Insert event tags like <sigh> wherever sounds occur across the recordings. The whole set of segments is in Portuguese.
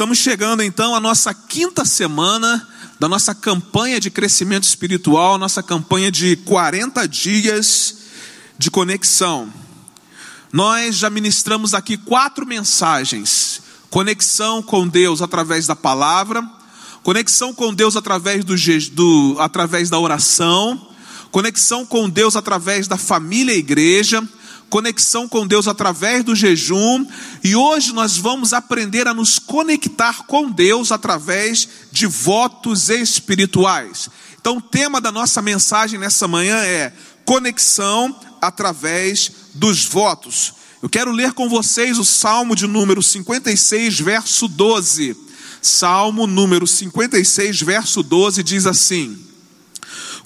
Estamos chegando então à nossa quinta semana da nossa campanha de crescimento espiritual, nossa campanha de 40 dias de conexão. Nós já ministramos aqui quatro mensagens: conexão com Deus através da palavra, conexão com Deus através, do, do, através da oração, conexão com Deus através da família e igreja conexão com Deus através do jejum, e hoje nós vamos aprender a nos conectar com Deus através de votos espirituais. Então, o tema da nossa mensagem nessa manhã é conexão através dos votos. Eu quero ler com vocês o Salmo de número 56, verso 12. Salmo número 56, verso 12 diz assim: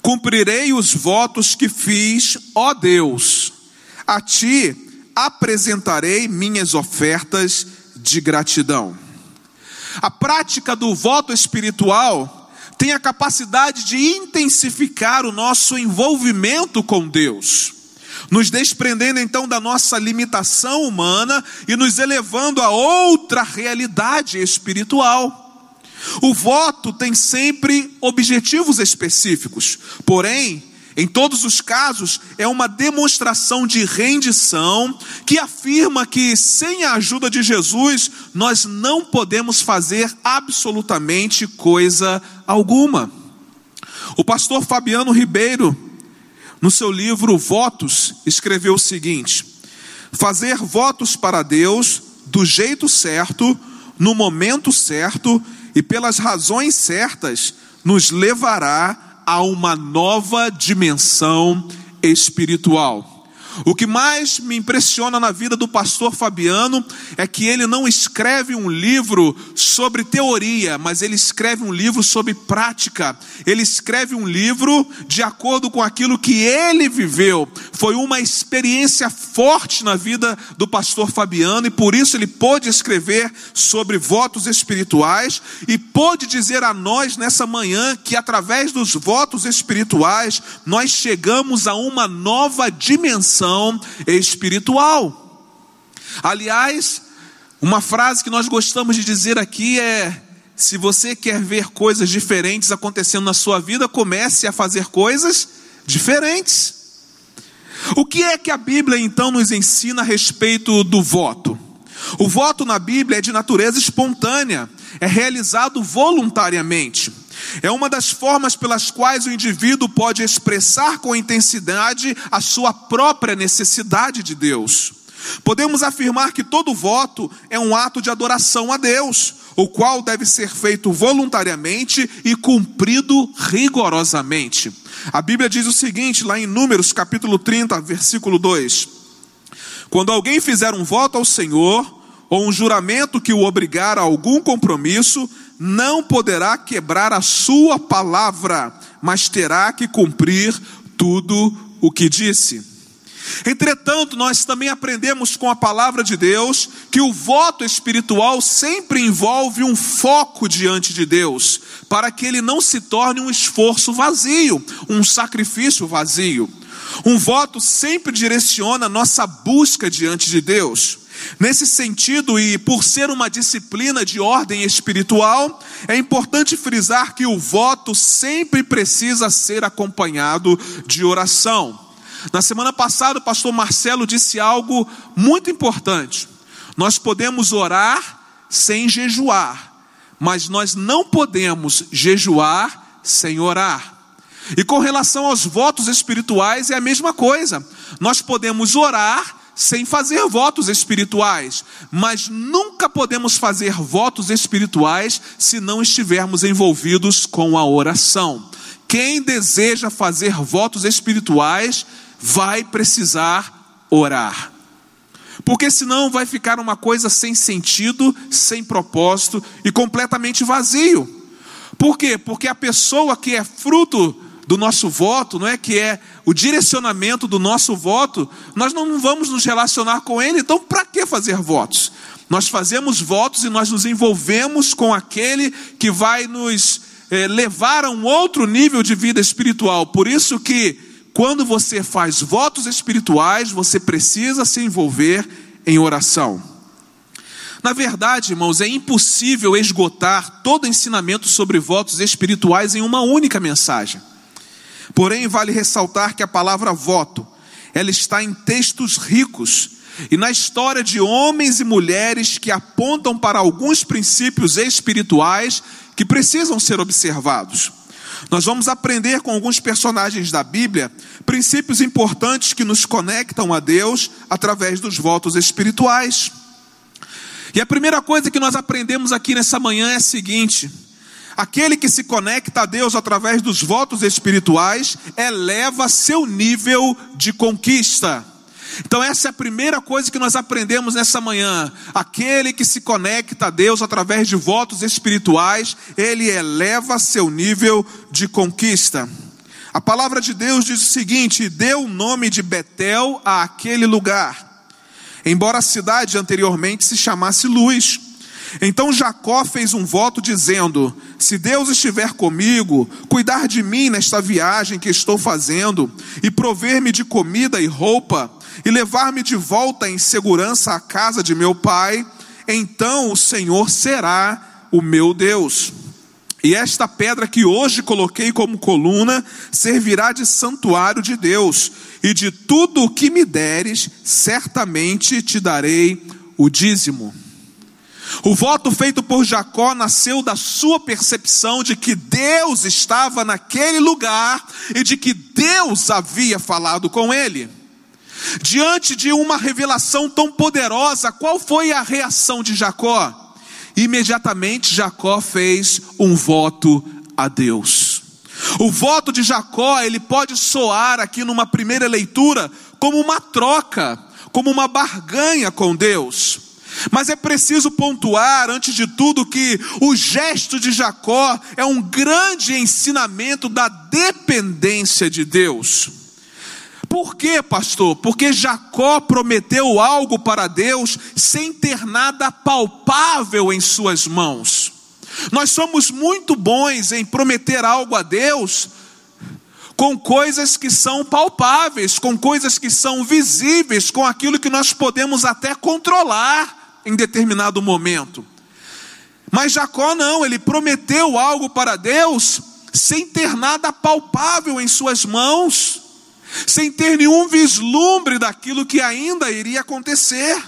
Cumprirei os votos que fiz, ó Deus a ti apresentarei minhas ofertas de gratidão. A prática do voto espiritual tem a capacidade de intensificar o nosso envolvimento com Deus, nos desprendendo então da nossa limitação humana e nos elevando a outra realidade espiritual. O voto tem sempre objetivos específicos, porém, em todos os casos, é uma demonstração de rendição que afirma que, sem a ajuda de Jesus, nós não podemos fazer absolutamente coisa alguma. O pastor Fabiano Ribeiro, no seu livro Votos, escreveu o seguinte: Fazer votos para Deus do jeito certo, no momento certo e pelas razões certas, nos levará a uma nova dimensão espiritual. O que mais me impressiona na vida do pastor Fabiano é que ele não escreve um livro sobre teoria, mas ele escreve um livro sobre prática. Ele escreve um livro de acordo com aquilo que ele viveu. Foi uma experiência forte na vida do pastor Fabiano e por isso ele pôde escrever sobre votos espirituais e pôde dizer a nós nessa manhã que através dos votos espirituais nós chegamos a uma nova dimensão espiritual. Aliás, uma frase que nós gostamos de dizer aqui é: se você quer ver coisas diferentes acontecendo na sua vida, comece a fazer coisas diferentes. O que é que a Bíblia então nos ensina a respeito do voto? O voto na Bíblia é de natureza espontânea, é realizado voluntariamente. É uma das formas pelas quais o indivíduo pode expressar com intensidade a sua própria necessidade de Deus. Podemos afirmar que todo voto é um ato de adoração a Deus, o qual deve ser feito voluntariamente e cumprido rigorosamente. A Bíblia diz o seguinte, lá em Números capítulo 30, versículo 2: Quando alguém fizer um voto ao Senhor, ou um juramento que o obrigar a algum compromisso, não poderá quebrar a sua palavra, mas terá que cumprir tudo o que disse. Entretanto, nós também aprendemos com a palavra de Deus que o voto espiritual sempre envolve um foco diante de Deus, para que ele não se torne um esforço vazio, um sacrifício vazio. Um voto sempre direciona nossa busca diante de Deus. Nesse sentido, e por ser uma disciplina de ordem espiritual, é importante frisar que o voto sempre precisa ser acompanhado de oração. Na semana passada, o pastor Marcelo disse algo muito importante. Nós podemos orar sem jejuar, mas nós não podemos jejuar sem orar. E com relação aos votos espirituais, é a mesma coisa. Nós podemos orar sem fazer votos espirituais, mas nunca podemos fazer votos espirituais se não estivermos envolvidos com a oração. Quem deseja fazer votos espirituais vai precisar orar. Porque senão vai ficar uma coisa sem sentido, sem propósito e completamente vazio. Por quê? Porque a pessoa que é fruto do nosso voto, não é que é o direcionamento do nosso voto, nós não vamos nos relacionar com ele, então para que fazer votos? Nós fazemos votos e nós nos envolvemos com aquele que vai nos é, levar a um outro nível de vida espiritual. Por isso que quando você faz votos espirituais, você precisa se envolver em oração. Na verdade, irmãos, é impossível esgotar todo ensinamento sobre votos espirituais em uma única mensagem. Porém, vale ressaltar que a palavra voto, ela está em textos ricos e na história de homens e mulheres que apontam para alguns princípios espirituais que precisam ser observados. Nós vamos aprender com alguns personagens da Bíblia princípios importantes que nos conectam a Deus através dos votos espirituais. E a primeira coisa que nós aprendemos aqui nessa manhã é a seguinte: aquele que se conecta a Deus através dos votos espirituais eleva seu nível de conquista. Então, essa é a primeira coisa que nós aprendemos nessa manhã. Aquele que se conecta a Deus através de votos espirituais, ele eleva seu nível de conquista. A palavra de Deus diz o seguinte: deu o nome de Betel a aquele lugar, embora a cidade anteriormente se chamasse Luz. Então Jacó fez um voto dizendo: Se Deus estiver comigo, cuidar de mim nesta viagem que estou fazendo, e prover-me de comida e roupa, e levar-me de volta em segurança à casa de meu pai, então o Senhor será o meu Deus. E esta pedra que hoje coloquei como coluna servirá de santuário de Deus, e de tudo o que me deres, certamente te darei o dízimo. O voto feito por Jacó nasceu da sua percepção de que Deus estava naquele lugar e de que Deus havia falado com ele. Diante de uma revelação tão poderosa, qual foi a reação de Jacó? Imediatamente Jacó fez um voto a Deus. O voto de Jacó, ele pode soar aqui numa primeira leitura como uma troca, como uma barganha com Deus. Mas é preciso pontuar, antes de tudo, que o gesto de Jacó é um grande ensinamento da dependência de Deus. Por quê, pastor? Porque Jacó prometeu algo para Deus sem ter nada palpável em suas mãos. Nós somos muito bons em prometer algo a Deus com coisas que são palpáveis, com coisas que são visíveis, com aquilo que nós podemos até controlar em determinado momento. Mas Jacó não, ele prometeu algo para Deus sem ter nada palpável em suas mãos sem ter nenhum vislumbre daquilo que ainda iria acontecer.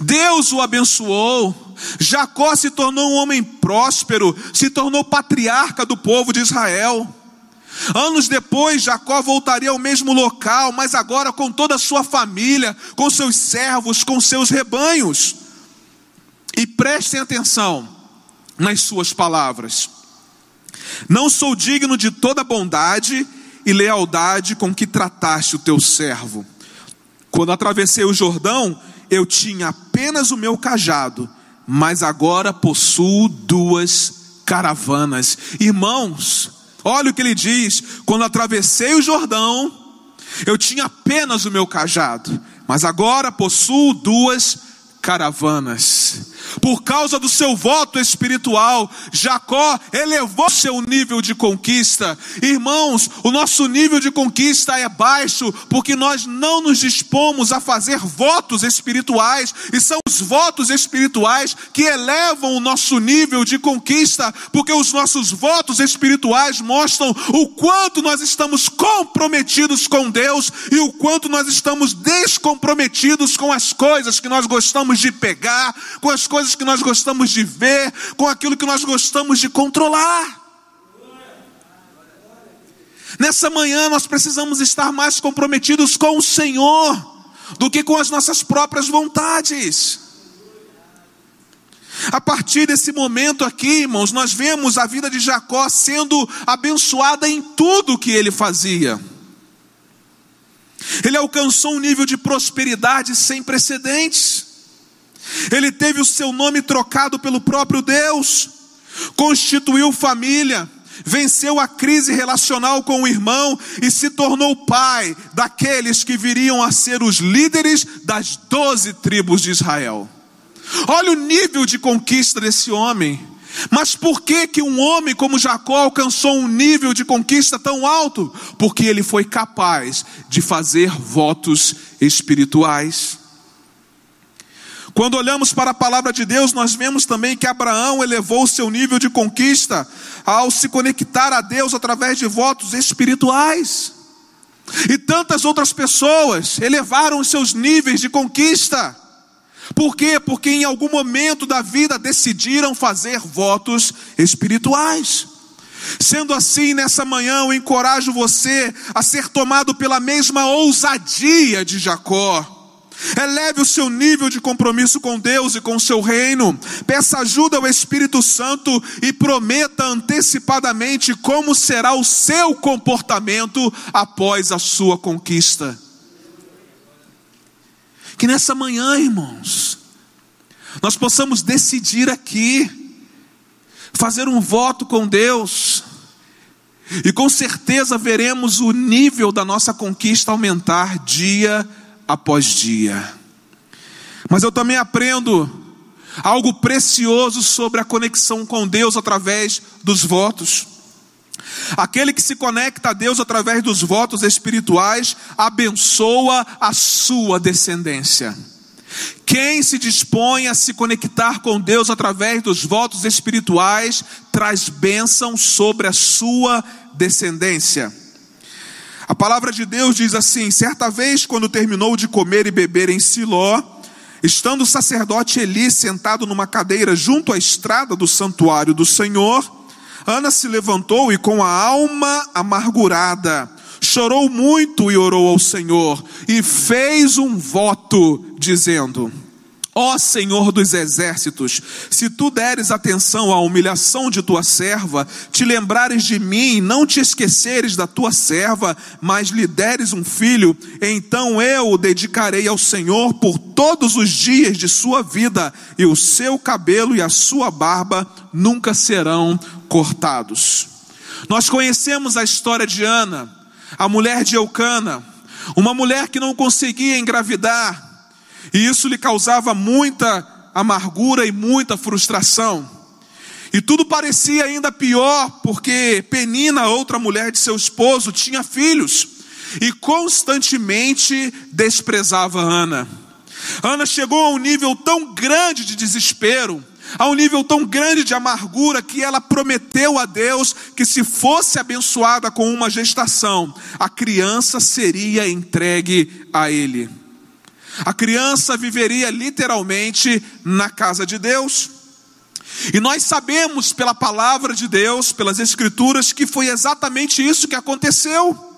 Deus o abençoou. Jacó se tornou um homem próspero, se tornou patriarca do povo de Israel. Anos depois, Jacó voltaria ao mesmo local, mas agora com toda a sua família, com seus servos, com seus rebanhos. E prestem atenção nas suas palavras. Não sou digno de toda bondade e lealdade com que trataste o teu servo. Quando atravessei o Jordão, eu tinha apenas o meu cajado, mas agora possuo duas caravanas. Irmãos, olha o que ele diz: quando atravessei o Jordão, eu tinha apenas o meu cajado, mas agora possuo duas caravanas. Por causa do seu voto espiritual, Jacó elevou seu nível de conquista. Irmãos, o nosso nível de conquista é baixo porque nós não nos dispomos a fazer votos espirituais, e são os votos espirituais que elevam o nosso nível de conquista, porque os nossos votos espirituais mostram o quanto nós estamos comprometidos com Deus e o quanto nós estamos descomprometidos com as coisas que nós gostamos de pegar, com as coisas coisas que nós gostamos de ver, com aquilo que nós gostamos de controlar. Nessa manhã nós precisamos estar mais comprometidos com o Senhor do que com as nossas próprias vontades. A partir desse momento aqui, irmãos, nós vemos a vida de Jacó sendo abençoada em tudo que ele fazia. Ele alcançou um nível de prosperidade sem precedentes. Ele teve o seu nome trocado pelo próprio Deus, constituiu família, venceu a crise relacional com o irmão e se tornou pai daqueles que viriam a ser os líderes das doze tribos de Israel. Olha o nível de conquista desse homem. Mas por que que um homem como Jacó alcançou um nível de conquista tão alto? Porque ele foi capaz de fazer votos espirituais. Quando olhamos para a palavra de Deus, nós vemos também que Abraão elevou seu nível de conquista ao se conectar a Deus através de votos espirituais. E tantas outras pessoas elevaram seus níveis de conquista. Por quê? Porque em algum momento da vida decidiram fazer votos espirituais. Sendo assim, nessa manhã eu encorajo você a ser tomado pela mesma ousadia de Jacó. Eleve o seu nível de compromisso com Deus e com o seu reino. Peça ajuda ao Espírito Santo e prometa antecipadamente como será o seu comportamento após a sua conquista. Que nessa manhã, irmãos, nós possamos decidir aqui, fazer um voto com Deus, e com certeza veremos o nível da nossa conquista aumentar dia após dia. Mas eu também aprendo algo precioso sobre a conexão com Deus através dos votos. Aquele que se conecta a Deus através dos votos espirituais abençoa a sua descendência. Quem se dispõe a se conectar com Deus através dos votos espirituais traz bênção sobre a sua descendência. A palavra de Deus diz assim: certa vez, quando terminou de comer e beber em Siló, estando o sacerdote Eli sentado numa cadeira junto à estrada do santuário do Senhor, Ana se levantou e, com a alma amargurada, chorou muito e orou ao Senhor, e fez um voto, dizendo: Ó Senhor dos exércitos, se tu deres atenção à humilhação de tua serva, te lembrares de mim, não te esqueceres da tua serva, mas lhe deres um filho, então eu o dedicarei ao Senhor por todos os dias de sua vida, e o seu cabelo e a sua barba nunca serão cortados. Nós conhecemos a história de Ana, a mulher de Eucana, uma mulher que não conseguia engravidar, e isso lhe causava muita amargura e muita frustração. E tudo parecia ainda pior, porque Penina, outra mulher de seu esposo, tinha filhos e constantemente desprezava Ana. Ana chegou a um nível tão grande de desespero, a um nível tão grande de amargura, que ela prometeu a Deus que, se fosse abençoada com uma gestação, a criança seria entregue a ele. A criança viveria literalmente na casa de Deus. E nós sabemos pela palavra de Deus, pelas Escrituras, que foi exatamente isso que aconteceu.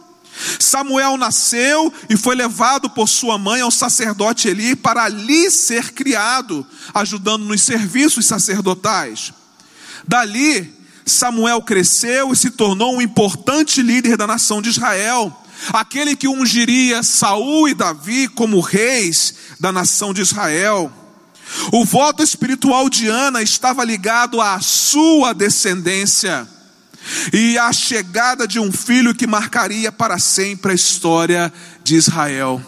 Samuel nasceu e foi levado por sua mãe ao sacerdote Eli para ali ser criado, ajudando nos serviços sacerdotais. Dali, Samuel cresceu e se tornou um importante líder da nação de Israel aquele que ungiria Saul e Davi como reis da nação de Israel. O voto espiritual de Ana estava ligado à sua descendência e à chegada de um filho que marcaria para sempre a história de Israel.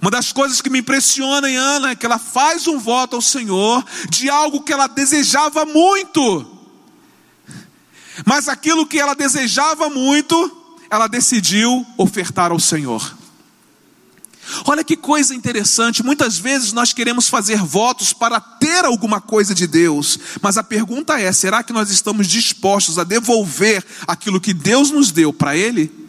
Uma das coisas que me impressiona em Ana é que ela faz um voto ao Senhor de algo que ela desejava muito, mas aquilo que ela desejava muito, ela decidiu ofertar ao Senhor. Olha que coisa interessante, muitas vezes nós queremos fazer votos para ter alguma coisa de Deus, mas a pergunta é: será que nós estamos dispostos a devolver aquilo que Deus nos deu para Ele?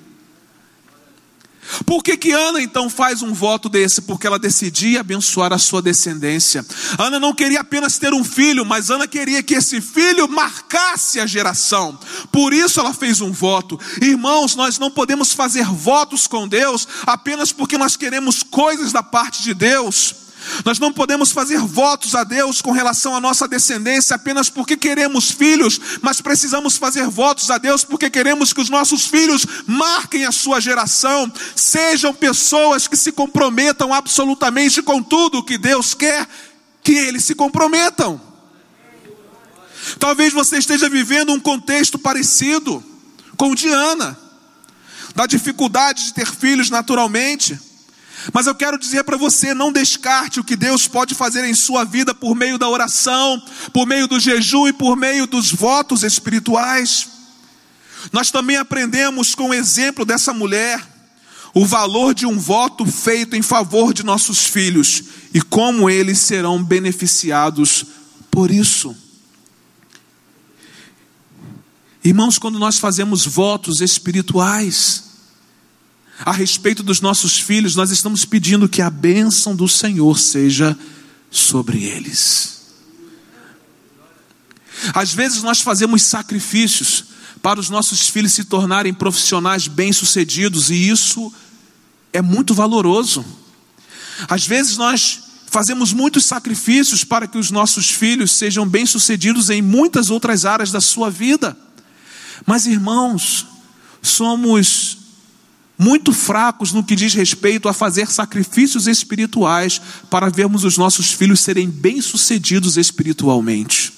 Por que, que Ana então faz um voto desse? Porque ela decidia abençoar a sua descendência. Ana não queria apenas ter um filho, mas Ana queria que esse filho marcasse a geração. Por isso ela fez um voto. Irmãos, nós não podemos fazer votos com Deus apenas porque nós queremos coisas da parte de Deus. Nós não podemos fazer votos a Deus com relação à nossa descendência apenas porque queremos filhos, mas precisamos fazer votos a Deus porque queremos que os nossos filhos marquem a sua geração, sejam pessoas que se comprometam absolutamente com tudo que Deus quer que eles se comprometam. Talvez você esteja vivendo um contexto parecido com o de Ana, da dificuldade de ter filhos naturalmente mas eu quero dizer para você: não descarte o que Deus pode fazer em sua vida por meio da oração, por meio do jejum e por meio dos votos espirituais. Nós também aprendemos com o exemplo dessa mulher, o valor de um voto feito em favor de nossos filhos e como eles serão beneficiados por isso. Irmãos, quando nós fazemos votos espirituais a respeito dos nossos filhos, nós estamos pedindo que a bênção do Senhor seja sobre eles. Às vezes nós fazemos sacrifícios para os nossos filhos se tornarem profissionais bem-sucedidos, e isso é muito valoroso. Às vezes nós fazemos muitos sacrifícios para que os nossos filhos sejam bem-sucedidos em muitas outras áreas da sua vida. Mas, irmãos, somos muito fracos no que diz respeito a fazer sacrifícios espirituais para vermos os nossos filhos serem bem-sucedidos espiritualmente.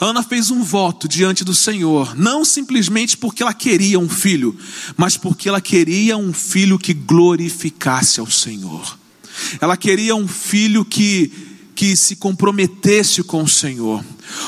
Ana fez um voto diante do Senhor, não simplesmente porque ela queria um filho, mas porque ela queria um filho que glorificasse ao Senhor. Ela queria um filho que, que se comprometesse com o Senhor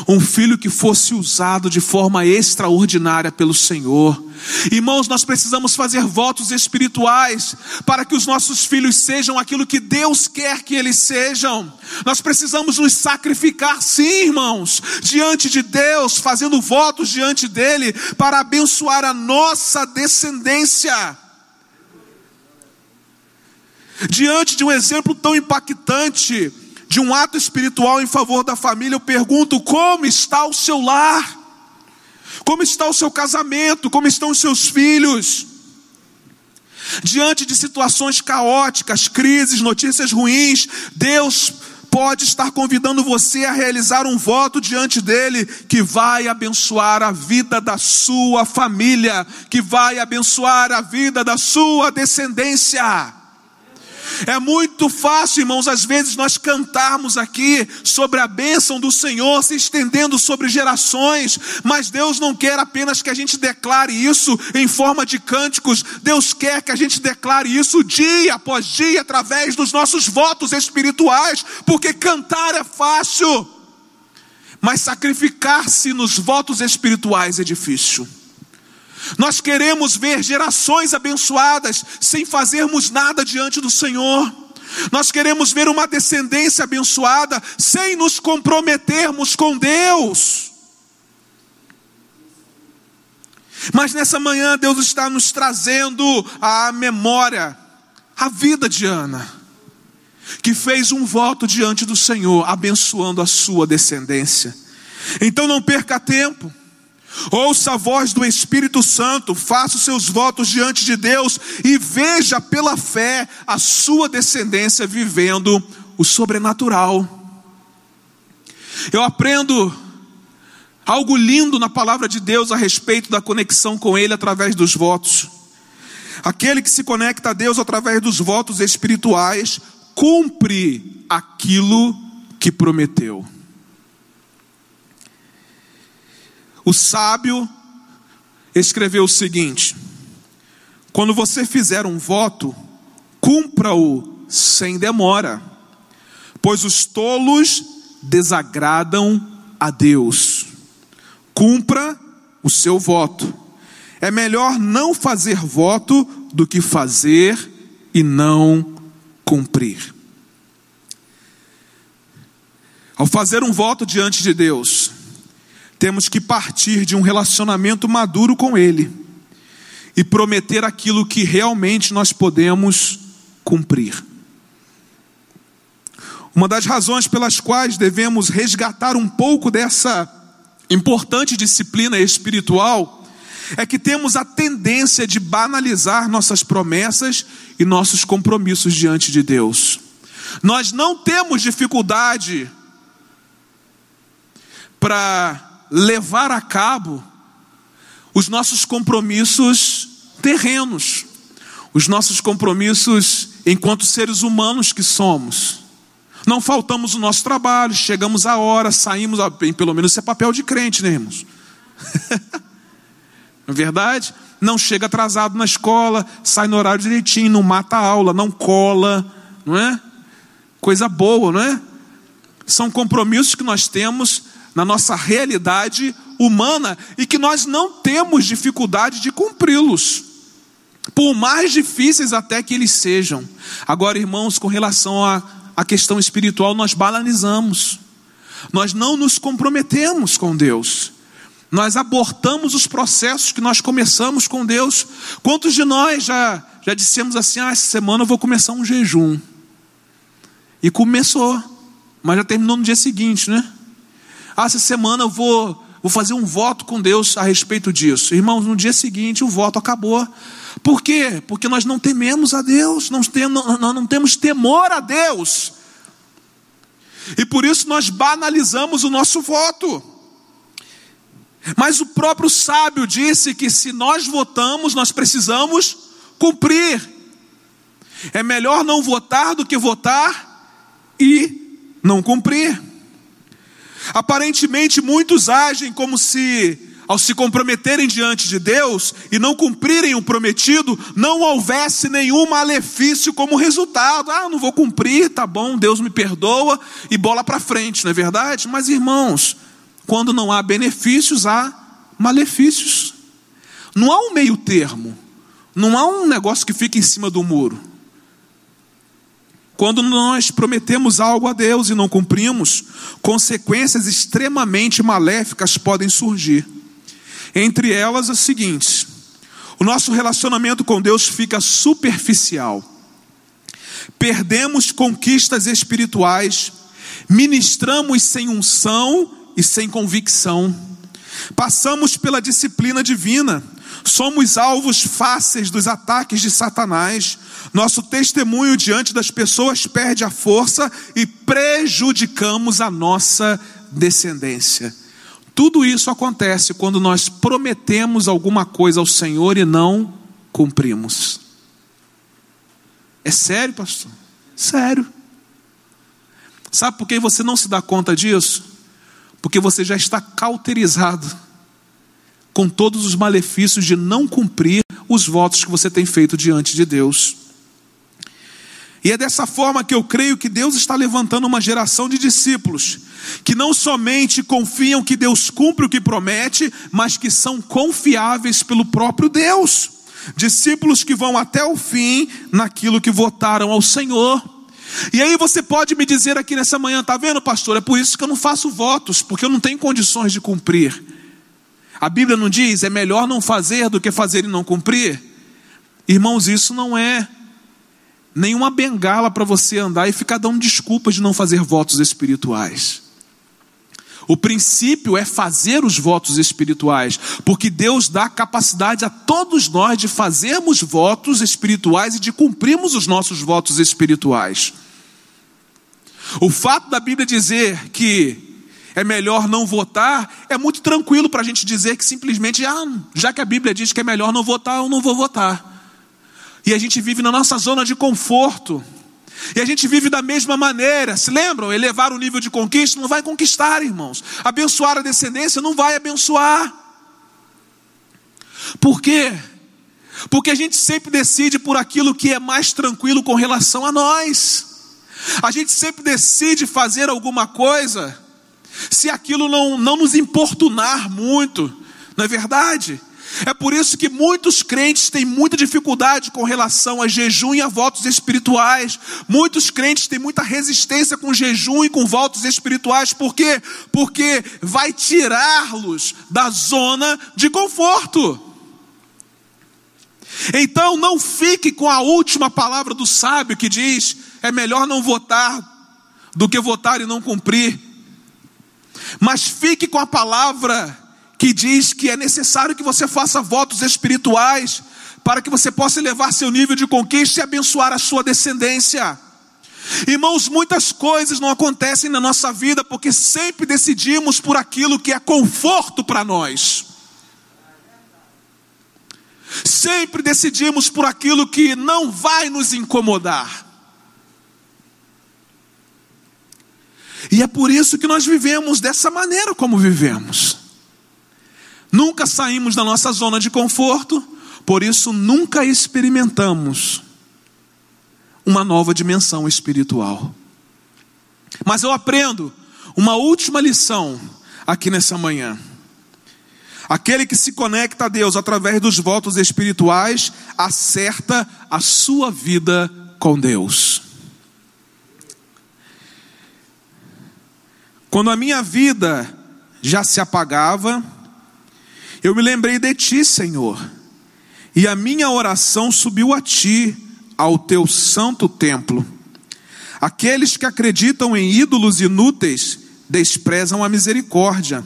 um filho que fosse usado de forma extraordinária pelo Senhor. Irmãos, nós precisamos fazer votos espirituais para que os nossos filhos sejam aquilo que Deus quer que eles sejam. Nós precisamos nos sacrificar, sim, irmãos, diante de Deus, fazendo votos diante dEle para abençoar a nossa descendência. Diante de um exemplo tão impactante, de um ato espiritual em favor da família, eu pergunto: como está o seu lar? Como está o seu casamento? Como estão os seus filhos? Diante de situações caóticas, crises, notícias ruins, Deus pode estar convidando você a realizar um voto diante dele que vai abençoar a vida da sua família, que vai abençoar a vida da sua descendência. É muito fácil, irmãos, às vezes nós cantarmos aqui sobre a bênção do Senhor se estendendo sobre gerações, mas Deus não quer apenas que a gente declare isso em forma de cânticos, Deus quer que a gente declare isso dia após dia através dos nossos votos espirituais, porque cantar é fácil, mas sacrificar-se nos votos espirituais é difícil. Nós queremos ver gerações abençoadas sem fazermos nada diante do Senhor. Nós queremos ver uma descendência abençoada sem nos comprometermos com Deus. Mas nessa manhã Deus está nos trazendo à memória a vida de Ana, que fez um voto diante do Senhor, abençoando a sua descendência. Então não perca tempo. Ouça a voz do Espírito Santo, faça os seus votos diante de Deus e veja pela fé a sua descendência vivendo o sobrenatural. Eu aprendo algo lindo na palavra de Deus a respeito da conexão com Ele através dos votos. Aquele que se conecta a Deus através dos votos espirituais cumpre aquilo que prometeu. O sábio escreveu o seguinte: quando você fizer um voto, cumpra-o sem demora, pois os tolos desagradam a Deus. Cumpra o seu voto. É melhor não fazer voto do que fazer e não cumprir. Ao fazer um voto diante de Deus, temos que partir de um relacionamento maduro com Ele e prometer aquilo que realmente nós podemos cumprir. Uma das razões pelas quais devemos resgatar um pouco dessa importante disciplina espiritual é que temos a tendência de banalizar nossas promessas e nossos compromissos diante de Deus. Nós não temos dificuldade para levar a cabo os nossos compromissos terrenos, os nossos compromissos enquanto seres humanos que somos. Não faltamos o nosso trabalho, chegamos a hora, saímos, pelo menos isso é papel de crente, né, irmãos? <laughs> não é verdade? Não chega atrasado na escola, sai no horário direitinho, não mata a aula, não cola, não é? Coisa boa, não é? São compromissos que nós temos na nossa realidade humana e que nós não temos dificuldade de cumpri-los. por mais difíceis até que eles sejam. Agora, irmãos, com relação à, à questão espiritual, nós banalizamos, nós não nos comprometemos com Deus. Nós abortamos os processos que nós começamos com Deus. Quantos de nós já, já dissemos assim: ah, essa semana eu vou começar um jejum? E começou, mas já terminou no dia seguinte, né? Ah, essa semana eu vou, vou fazer um voto com Deus a respeito disso. Irmãos, no dia seguinte o voto acabou. Por quê? Porque nós não tememos a Deus, nós, temos, nós não temos temor a Deus. E por isso nós banalizamos o nosso voto. Mas o próprio sábio disse que se nós votamos, nós precisamos cumprir. É melhor não votar do que votar e não cumprir. Aparentemente, muitos agem como se, ao se comprometerem diante de Deus e não cumprirem o prometido, não houvesse nenhum malefício como resultado. Ah, não vou cumprir, tá bom, Deus me perdoa e bola para frente, não é verdade? Mas irmãos, quando não há benefícios, há malefícios. Não há um meio termo. Não há um negócio que fica em cima do muro. Quando nós prometemos algo a Deus e não cumprimos, consequências extremamente maléficas podem surgir. Entre elas as seguintes: o nosso relacionamento com Deus fica superficial, perdemos conquistas espirituais, ministramos sem unção e sem convicção. Passamos pela disciplina divina, somos alvos fáceis dos ataques de Satanás. Nosso testemunho diante das pessoas perde a força e prejudicamos a nossa descendência. Tudo isso acontece quando nós prometemos alguma coisa ao Senhor e não cumprimos. É sério, pastor? Sério. Sabe por que você não se dá conta disso? Porque você já está cauterizado com todos os malefícios de não cumprir os votos que você tem feito diante de Deus. E é dessa forma que eu creio que Deus está levantando uma geração de discípulos que não somente confiam que Deus cumpre o que promete, mas que são confiáveis pelo próprio Deus. Discípulos que vão até o fim naquilo que votaram ao Senhor. E aí você pode me dizer aqui nessa manhã, tá vendo, pastor? É por isso que eu não faço votos, porque eu não tenho condições de cumprir. A Bíblia não diz, é melhor não fazer do que fazer e não cumprir? Irmãos, isso não é nenhuma bengala para você andar e ficar dando desculpas de não fazer votos espirituais. O princípio é fazer os votos espirituais, porque Deus dá capacidade a todos nós de fazermos votos espirituais e de cumprirmos os nossos votos espirituais. O fato da Bíblia dizer que é melhor não votar é muito tranquilo para a gente dizer que simplesmente, ah, já que a Bíblia diz que é melhor não votar, eu não vou votar. E a gente vive na nossa zona de conforto. E a gente vive da mesma maneira. Se lembram? Elevar o nível de conquista não vai conquistar, irmãos. Abençoar a descendência não vai abençoar. Por quê? Porque a gente sempre decide por aquilo que é mais tranquilo com relação a nós. A gente sempre decide fazer alguma coisa se aquilo não, não nos importunar muito, não é verdade? É por isso que muitos crentes têm muita dificuldade com relação a jejum e a votos espirituais. Muitos crentes têm muita resistência com jejum e com votos espirituais. Por quê? Porque vai tirá-los da zona de conforto. Então não fique com a última palavra do sábio que diz: é melhor não votar do que votar e não cumprir. Mas fique com a palavra que diz que é necessário que você faça votos espirituais para que você possa elevar seu nível de conquista e abençoar a sua descendência. Irmãos, muitas coisas não acontecem na nossa vida porque sempre decidimos por aquilo que é conforto para nós. Sempre decidimos por aquilo que não vai nos incomodar. E é por isso que nós vivemos dessa maneira como vivemos. Nunca saímos da nossa zona de conforto, por isso nunca experimentamos uma nova dimensão espiritual. Mas eu aprendo uma última lição aqui nessa manhã. Aquele que se conecta a Deus através dos votos espirituais acerta a sua vida com Deus. Quando a minha vida já se apagava, eu me lembrei de ti, Senhor, e a minha oração subiu a ti, ao teu santo templo. Aqueles que acreditam em ídolos inúteis desprezam a misericórdia,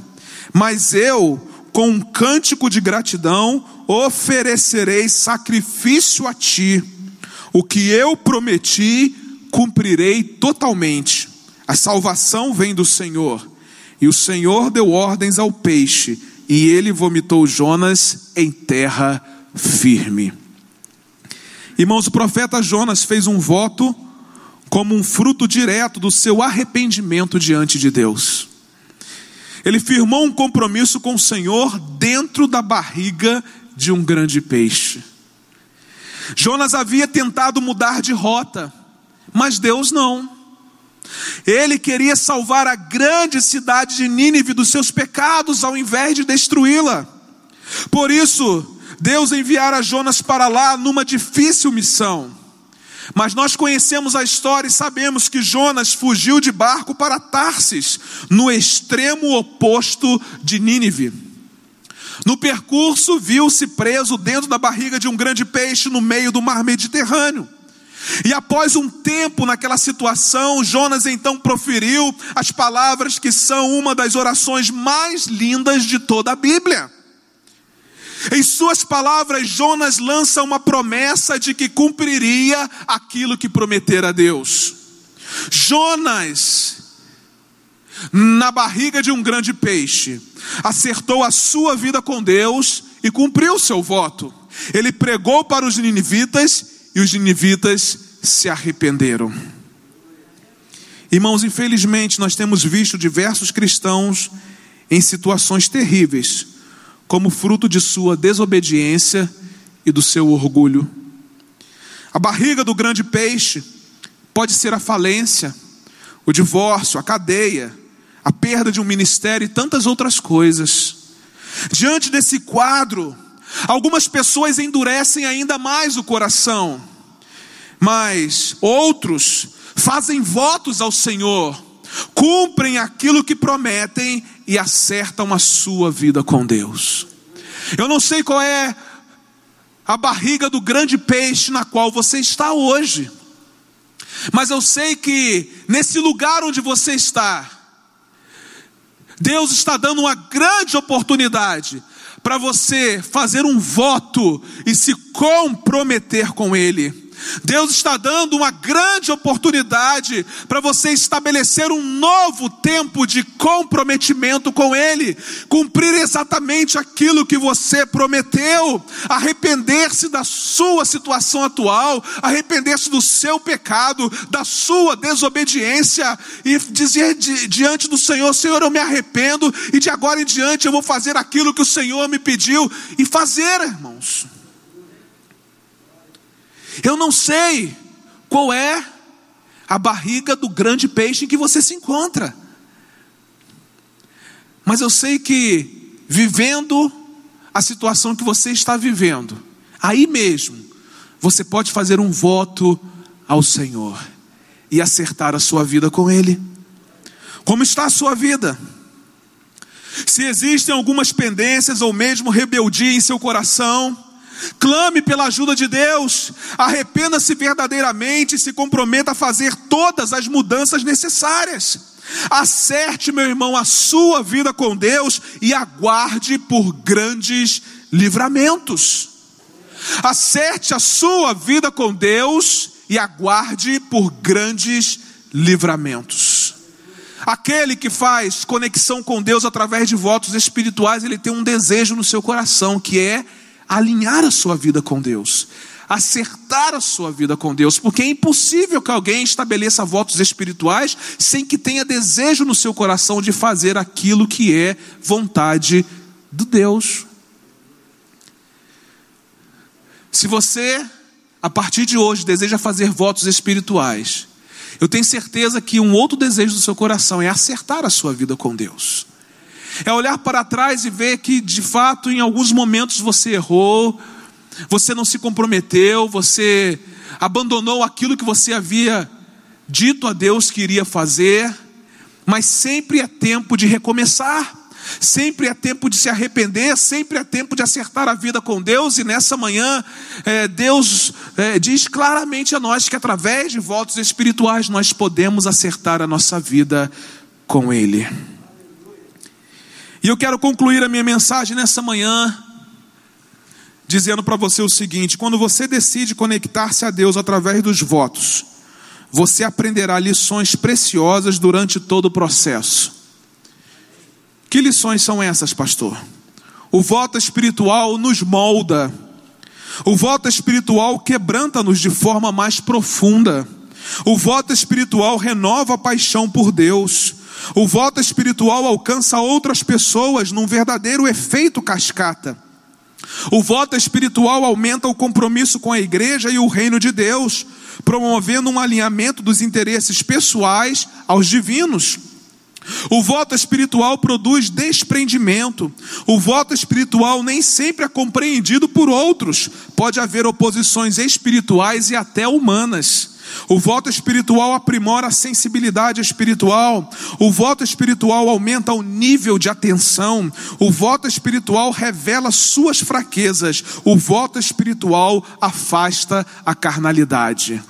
mas eu, com um cântico de gratidão, oferecerei sacrifício a ti. O que eu prometi, cumprirei totalmente. A salvação vem do Senhor. E o Senhor deu ordens ao peixe, e ele vomitou Jonas em terra firme. Irmãos, o profeta Jonas fez um voto como um fruto direto do seu arrependimento diante de Deus. Ele firmou um compromisso com o Senhor dentro da barriga de um grande peixe. Jonas havia tentado mudar de rota, mas Deus não. Ele queria salvar a grande cidade de Nínive dos seus pecados, ao invés de destruí-la. Por isso, Deus enviara Jonas para lá numa difícil missão. Mas nós conhecemos a história e sabemos que Jonas fugiu de barco para Tarsis, no extremo oposto de Nínive. No percurso, viu-se preso dentro da barriga de um grande peixe no meio do mar Mediterrâneo. E após um tempo naquela situação, Jonas então proferiu as palavras que são uma das orações mais lindas de toda a Bíblia. Em suas palavras, Jonas lança uma promessa de que cumpriria aquilo que prometera a Deus. Jonas, na barriga de um grande peixe, acertou a sua vida com Deus e cumpriu o seu voto. Ele pregou para os ninivitas e os ninivitas se arrependeram. Irmãos, infelizmente nós temos visto diversos cristãos em situações terríveis, como fruto de sua desobediência e do seu orgulho. A barriga do grande peixe pode ser a falência, o divórcio, a cadeia, a perda de um ministério e tantas outras coisas. Diante desse quadro, Algumas pessoas endurecem ainda mais o coração, mas outros fazem votos ao Senhor, cumprem aquilo que prometem e acertam a sua vida com Deus. Eu não sei qual é a barriga do grande peixe na qual você está hoje, mas eu sei que nesse lugar onde você está, Deus está dando uma grande oportunidade para você fazer um voto e se comprometer com Ele. Deus está dando uma grande oportunidade para você estabelecer um novo tempo de comprometimento com Ele, cumprir exatamente aquilo que você prometeu, arrepender-se da sua situação atual, arrepender-se do seu pecado, da sua desobediência e dizer diante do Senhor: Senhor, eu me arrependo e de agora em diante eu vou fazer aquilo que o Senhor me pediu e fazer, irmãos. Eu não sei qual é a barriga do grande peixe em que você se encontra. Mas eu sei que vivendo a situação que você está vivendo, aí mesmo, você pode fazer um voto ao Senhor e acertar a sua vida com Ele. Como está a sua vida? Se existem algumas pendências ou mesmo rebeldia em seu coração, Clame pela ajuda de Deus, arrependa-se verdadeiramente e se comprometa a fazer todas as mudanças necessárias. Acerte, meu irmão, a sua vida com Deus e aguarde por grandes livramentos. Acerte a sua vida com Deus e aguarde por grandes livramentos. Aquele que faz conexão com Deus através de votos espirituais, ele tem um desejo no seu coração, que é alinhar a sua vida com Deus, acertar a sua vida com Deus, porque é impossível que alguém estabeleça votos espirituais sem que tenha desejo no seu coração de fazer aquilo que é vontade de Deus. Se você, a partir de hoje, deseja fazer votos espirituais, eu tenho certeza que um outro desejo do seu coração é acertar a sua vida com Deus É olhar para trás e ver que, de fato, em alguns momentos você errou, você não se comprometeu, você abandonou aquilo que você havia dito a Deus que iria fazer, mas sempre é tempo de recomeçar. Sempre é tempo de se arrepender, sempre é tempo de acertar a vida com Deus, e nessa manhã, é, Deus é, diz claramente a nós que através de votos espirituais nós podemos acertar a nossa vida com Ele. E eu quero concluir a minha mensagem nessa manhã, dizendo para você o seguinte: quando você decide conectar-se a Deus através dos votos, você aprenderá lições preciosas durante todo o processo. Que lições são essas, pastor? O voto espiritual nos molda. O voto espiritual quebranta-nos de forma mais profunda. O voto espiritual renova a paixão por Deus. O voto espiritual alcança outras pessoas num verdadeiro efeito cascata. O voto espiritual aumenta o compromisso com a igreja e o reino de Deus, promovendo um alinhamento dos interesses pessoais aos divinos. O voto espiritual produz desprendimento. O voto espiritual nem sempre é compreendido por outros. Pode haver oposições espirituais e até humanas. O voto espiritual aprimora a sensibilidade espiritual. O voto espiritual aumenta o nível de atenção. O voto espiritual revela suas fraquezas. O voto espiritual afasta a carnalidade.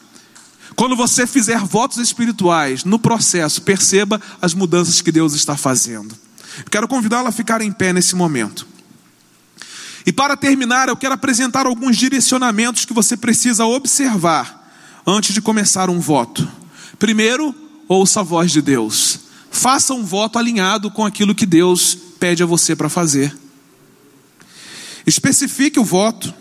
Quando você fizer votos espirituais no processo, perceba as mudanças que Deus está fazendo. Quero convidá-la a ficar em pé nesse momento. E para terminar, eu quero apresentar alguns direcionamentos que você precisa observar antes de começar um voto. Primeiro, ouça a voz de Deus. Faça um voto alinhado com aquilo que Deus pede a você para fazer. Especifique o voto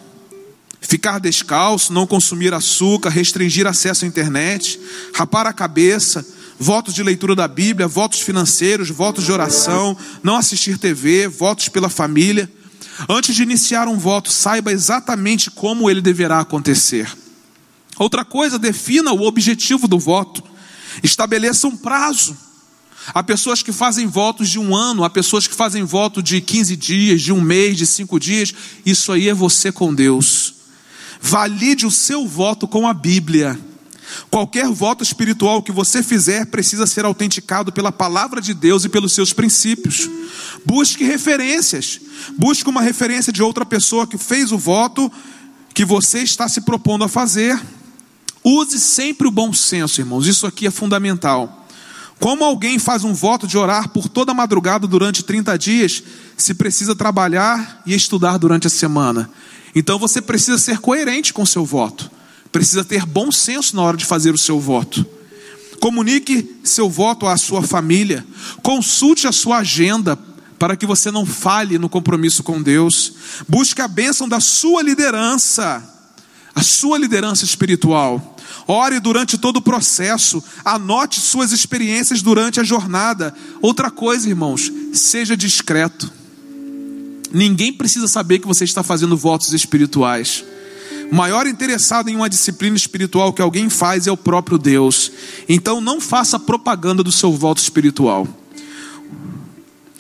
ficar descalço, não consumir açúcar, restringir acesso à internet, rapar a cabeça, votos de leitura da Bíblia, votos financeiros, votos de oração, não assistir TV, votos pela família. Antes de iniciar um voto, saiba exatamente como ele deverá acontecer. Outra coisa, defina o objetivo do voto. Estabeleça um prazo. Há pessoas que fazem votos de um ano, há pessoas que fazem voto de 15 dias, de um mês, de cinco dias. Isso aí é você com Deus. Valide o seu voto com a Bíblia. Qualquer voto espiritual que você fizer precisa ser autenticado pela palavra de Deus e pelos seus princípios. Busque referências. Busque uma referência de outra pessoa que fez o voto que você está se propondo a fazer. Use sempre o bom senso, irmãos. Isso aqui é fundamental. Como alguém faz um voto de orar por toda madrugada durante 30 dias, se precisa trabalhar e estudar durante a semana. Então você precisa ser coerente com seu voto. Precisa ter bom senso na hora de fazer o seu voto. Comunique seu voto à sua família. Consulte a sua agenda para que você não falhe no compromisso com Deus. Busque a bênção da sua liderança, a sua liderança espiritual. Ore durante todo o processo, anote suas experiências durante a jornada. Outra coisa, irmãos, seja discreto. Ninguém precisa saber que você está fazendo votos espirituais. O maior interessado em uma disciplina espiritual que alguém faz é o próprio Deus. Então não faça propaganda do seu voto espiritual.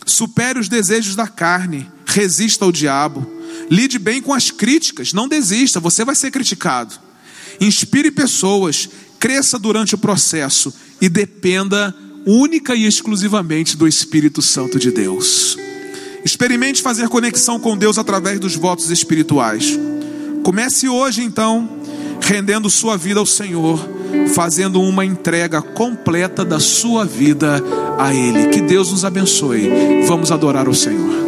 Supere os desejos da carne, resista ao diabo. Lide bem com as críticas, não desista, você vai ser criticado. Inspire pessoas, cresça durante o processo e dependa única e exclusivamente do Espírito Santo de Deus. Experimente fazer conexão com Deus através dos votos espirituais. Comece hoje, então, rendendo sua vida ao Senhor, fazendo uma entrega completa da sua vida a Ele. Que Deus nos abençoe. Vamos adorar o Senhor.